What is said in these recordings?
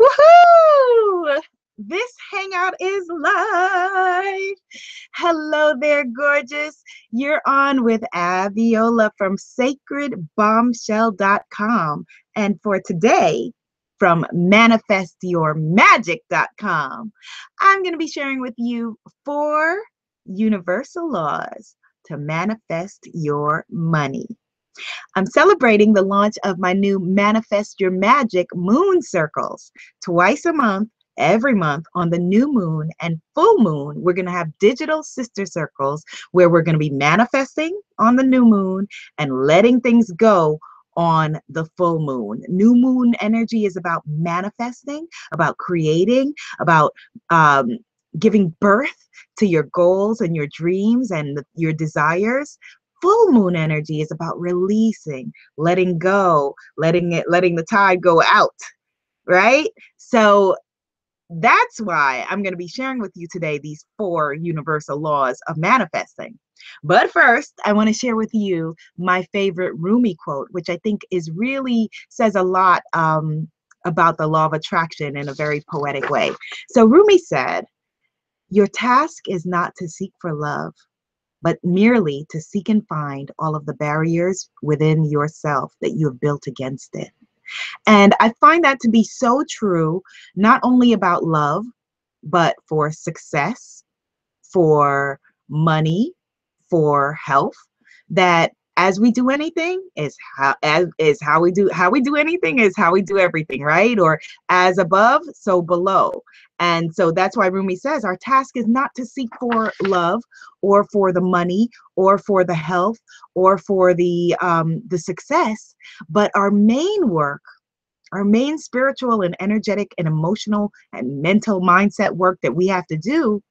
Woohoo! This hangout is live. Hello there, gorgeous. You're on with Abiola from sacredbombshell.com. And for today, from manifestyourmagic.com, I'm going to be sharing with you four universal laws to manifest your money. I'm celebrating the launch of my new Manifest Your Magic Moon Circles twice a month. Every month on the new moon and full moon, we're going to have digital sister circles where we're going to be manifesting on the new moon and letting things go on the full moon. New moon energy is about manifesting, about creating, about um, giving birth to your goals and your dreams and your desires full moon energy is about releasing, letting go, letting it, letting the tide go out, right? So that's why I'm going to be sharing with you today these four universal laws of manifesting. But first, I want to share with you my favorite Rumi quote, which I think is really says a lot um, about the law of attraction in a very poetic way. So Rumi said, Your task is not to seek for love, but merely to seek and find all of the barriers within yourself that you have built against it. And I find that to be so true, not only about love, but for success, for money, for health, that as we do anything is how as is how we do how we do anything is how we do everything right? Or as above so below. And so that's why Rumi says our task is not to seek for love or for the money or for the health or for the um, the success but our main work our main spiritual and energetic and emotional and mental mindset work that we have to do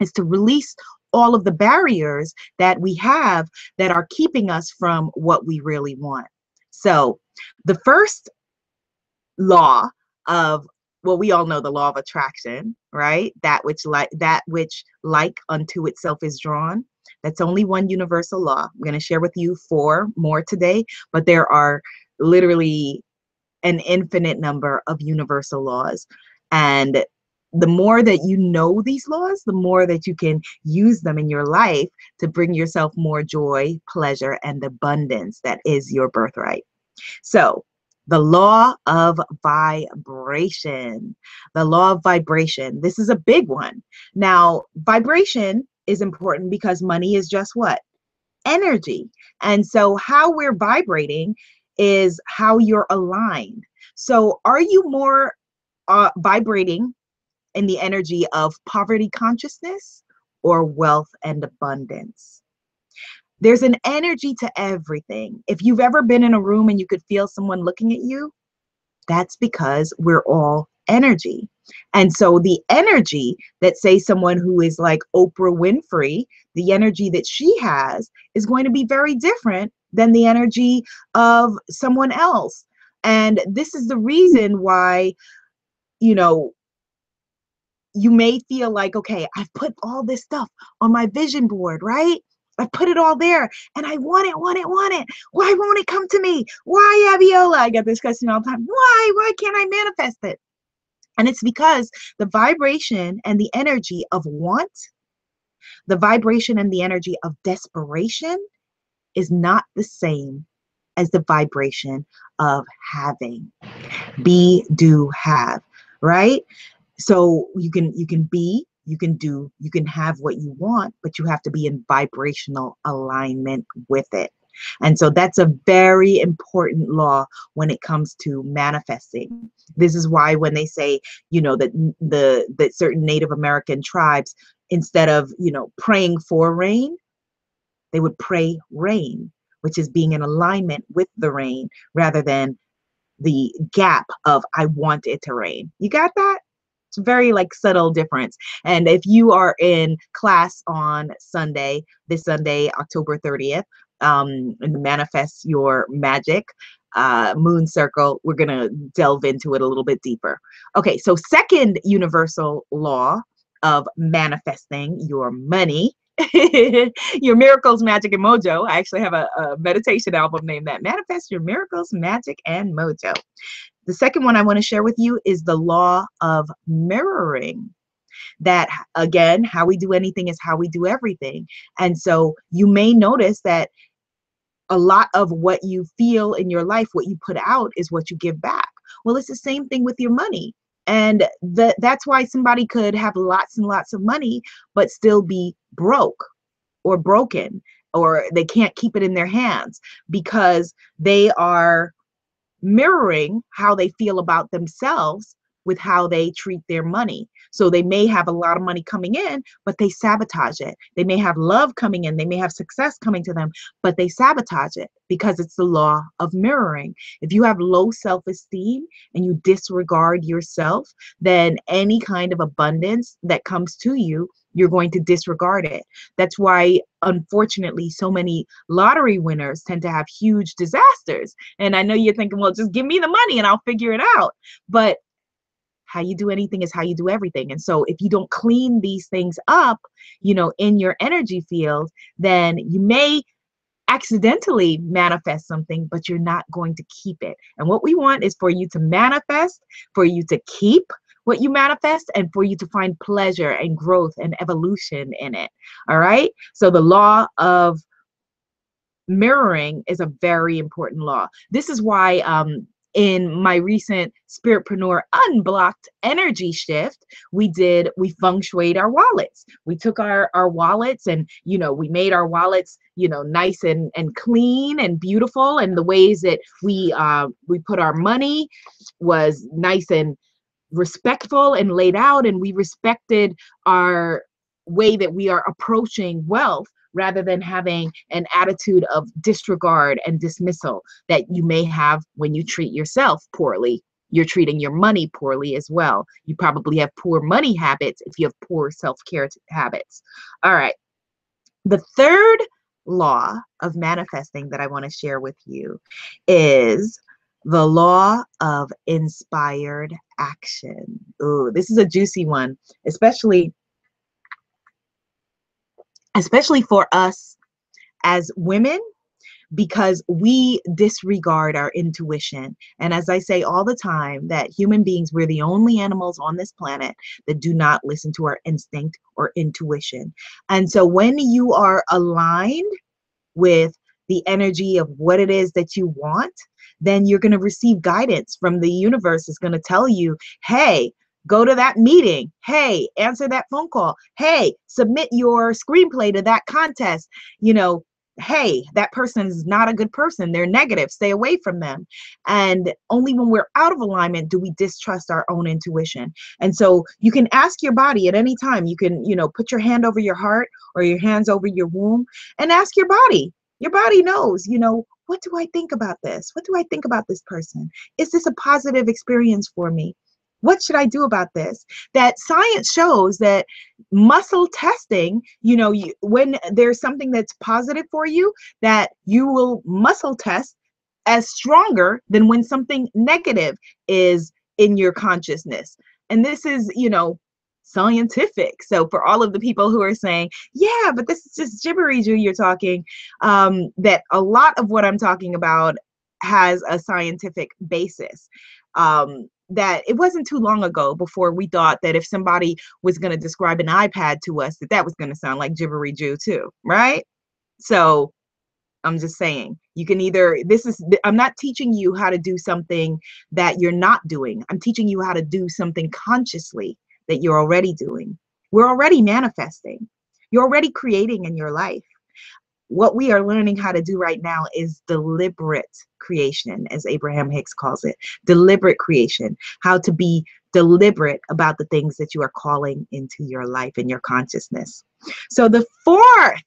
is to release all of the barriers that we have that are keeping us from what we really want. So, the first law of well we all know the law of attraction right? That which like that which like unto itself is drawn. That's only one universal law. I'm going to share with you four more today but there are literally an infinite number of universal laws. And the more that you know these laws, the more that you can use them in your life to bring yourself more joy, pleasure, and abundance that is your birthright. So, the law of vibration. The law of vibration. This is a big one. Now, vibration is important because money is just what? Energy. And so, how we're vibrating is how you're aligned. So, are you more uh, vibrating in the energy of poverty consciousness or wealth and abundance. There's an energy to everything. If you've ever been in a room and you could feel someone looking at you, that's because we're all energy. And so the energy that, say, someone who is like Oprah Winfrey, the energy that she has is going to be very different than the energy of someone else. And this is the reason why, you know, you may feel like, okay, I've put all this stuff on my vision board, right? I put it all there and I want it, want it, want it. Why won't it come to me? Why, Abiola? I get this question all the time. Why? Why can't I manifest it? And it's because the vibration and the energy of want, the vibration and the energy of desperation is not the same as the vibration of having. Be, do, have, right? So you can you can be you can do you can have what you want but you have to be in vibrational alignment with it. And so that's a very important law when it comes to manifesting. This is why when they say you know that the that certain native american tribes instead of you know praying for rain they would pray rain which is being in alignment with the rain rather than the gap of i want it to rain. You got that it's very like subtle difference. And if you are in class on Sunday, this Sunday, October 30th, um, and manifest your magic uh, moon circle, we're gonna delve into it a little bit deeper. Okay, so second universal law of manifesting your money your miracles, magic, and mojo. I actually have a, a, meditation album named that Manifest Your Miracles, Magic, and Mojo. The second one I want to share with you is the law of mirroring. That again, how we do anything is how we do everything. And so you may notice that a lot of what you feel in your life, what you put out, is what you give back. Well, it's the same thing with your money. And the, that's why somebody could have lots and lots of money, but still be broke or broken, or they can't keep it in their hands because they are mirroring how they feel about themselves with how they treat their money. So they may have a lot of money coming in, but they sabotage it. They may have love coming in, they may have success coming to them, but they sabotage it because it's the law of mirroring. If you have low self esteem and you disregard yourself, then any kind of abundance that comes to you you're going to disregard it. That's why, unfortunately, so many lottery winners tend to have huge disasters. And I know you're thinking, well, just give me the money and I'll figure it out. But how you do anything is how you do everything. And so if you don't clean these things up, you know, in your energy field, then you may accidentally manifest something, but you're not going to keep it. And what we want is for you to manifest, for you to keep what you manifest, and for you to find pleasure and growth and evolution in it. All right. So the law of mirroring is a very important law. This is why um, in my recent Spiritpreneur Unblocked energy shift, we did, we feng shuied our wallets. We took our, our wallets and, you know, we made our wallets, you know, nice and, and clean and beautiful. And the ways that we, uh, we put our money was nice and respectful and laid out. And we respected our way that we are approaching wealth rather than having an attitude of disregard and dismissal that you may have when you treat yourself poorly. You're treating your money poorly as well. You probably have poor money habits if you have poor self care habits. All right. The third law of manifesting that I want to share with you is the law of inspired action. Ooh, this is a juicy one, especially especially for us as women because we disregard our intuition. And as I say all the time, that human beings, we're the only animals on this planet that do not listen to our instinct or intuition. And so when you are aligned with the energy of what it is that you want, then you're going to receive guidance from the universe. Is going to tell you, hey, go to that meeting. Hey, answer that phone call. Hey, submit your screenplay to that contest. You know, hey, that person is not a good person. They're negative. Stay away from them. And only when we're out of alignment do we distrust our own intuition. And so you can ask your body at any time. You can, you know, put your hand over your heart or your hands over your womb and ask your body. Your body knows, you know, what do I think about this? What do I think about this person? Is this a positive experience for me? What should I do about this? That science shows that muscle testing, you know, you, when there's something that's positive for you, that you will muscle test as stronger than when something negative is in your consciousness. And this is, you know, scientific. So for all of the people who are saying, yeah, but this is just gibbery, you're talking, um, that a lot of what I'm talking about has a scientific basis. Um, that it wasn't too long ago before we thought that if somebody was going to describe an iPad to us, that that was going to sound like gibbery Jew too, right? So I'm just saying, you can either, this is, I'm not teaching you how to do something that you're not doing. I'm teaching you how to do something consciously that you're already doing. We're already manifesting. You're already creating in your life what we are learning how to do right now is deliberate creation, as Abraham Hicks calls it deliberate creation, how to be deliberate about the things that you are calling into your life and your consciousness. So, the fourth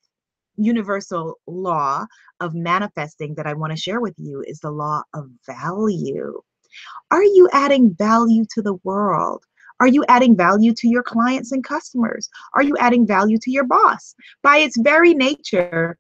universal law of manifesting that I want to share with you is the law of value. Are you adding value to the world? Are you adding value to your clients and customers? Are you adding value to your boss? By its very nature,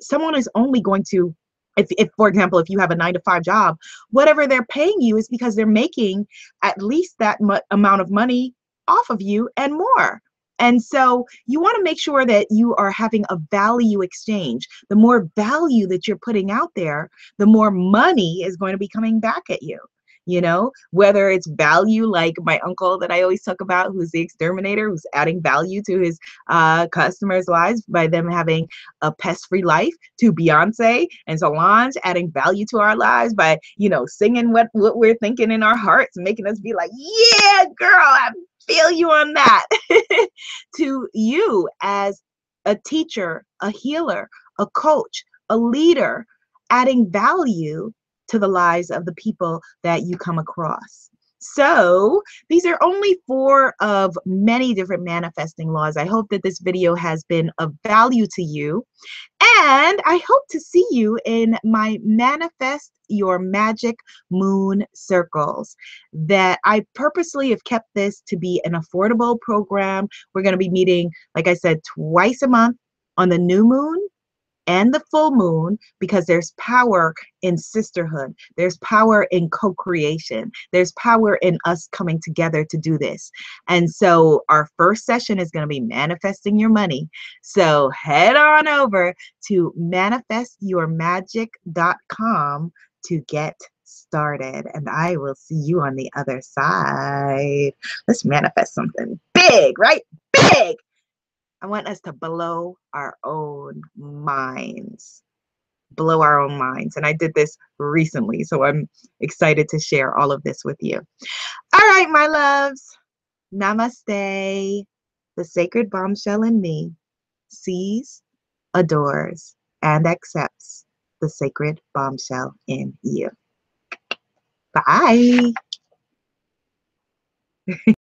someone is only going to if, if for example if you have a nine to five job whatever they're paying you is because they're making at least that mu- amount of money off of you and more And so you want to make sure that you are having a value exchange. The more value that you're putting out there, the more money is going to be coming back at you you know, whether it's value like my uncle that I always talk about, who's the exterminator, who's adding value to his uh, customers' lives by them having a pest free life, to Beyonce and Solange adding value to our lives by, you know, singing what, what we're thinking in our hearts, making us be like, yeah, girl, I feel you on that. to you as a teacher, a healer, a coach, a leader, adding value to the lives of the people that you come across. So these are only four of many different manifesting laws. I hope that this video has been of value to you. And I hope to see you in my Manifest Your Magic Moon Circles that I purposely have kept this to be an affordable program. We're going to be meeting, like I said, twice a month on the new moon and the full moon because there's power in sisterhood. There's power in co creation. There's power in us coming together to do this. And so, our first session is going to be manifesting your money. So, head on over to manifestyourmagic.com to get started. And I will see you on the other side. Let's manifest something big, right? Big. I want us to blow our own minds. Blow our own minds. And I did this recently, so I'm excited to share all of this with you. All right, my loves. Namaste. The sacred bombshell in me sees, adores, and accepts the sacred bombshell in you. Bye.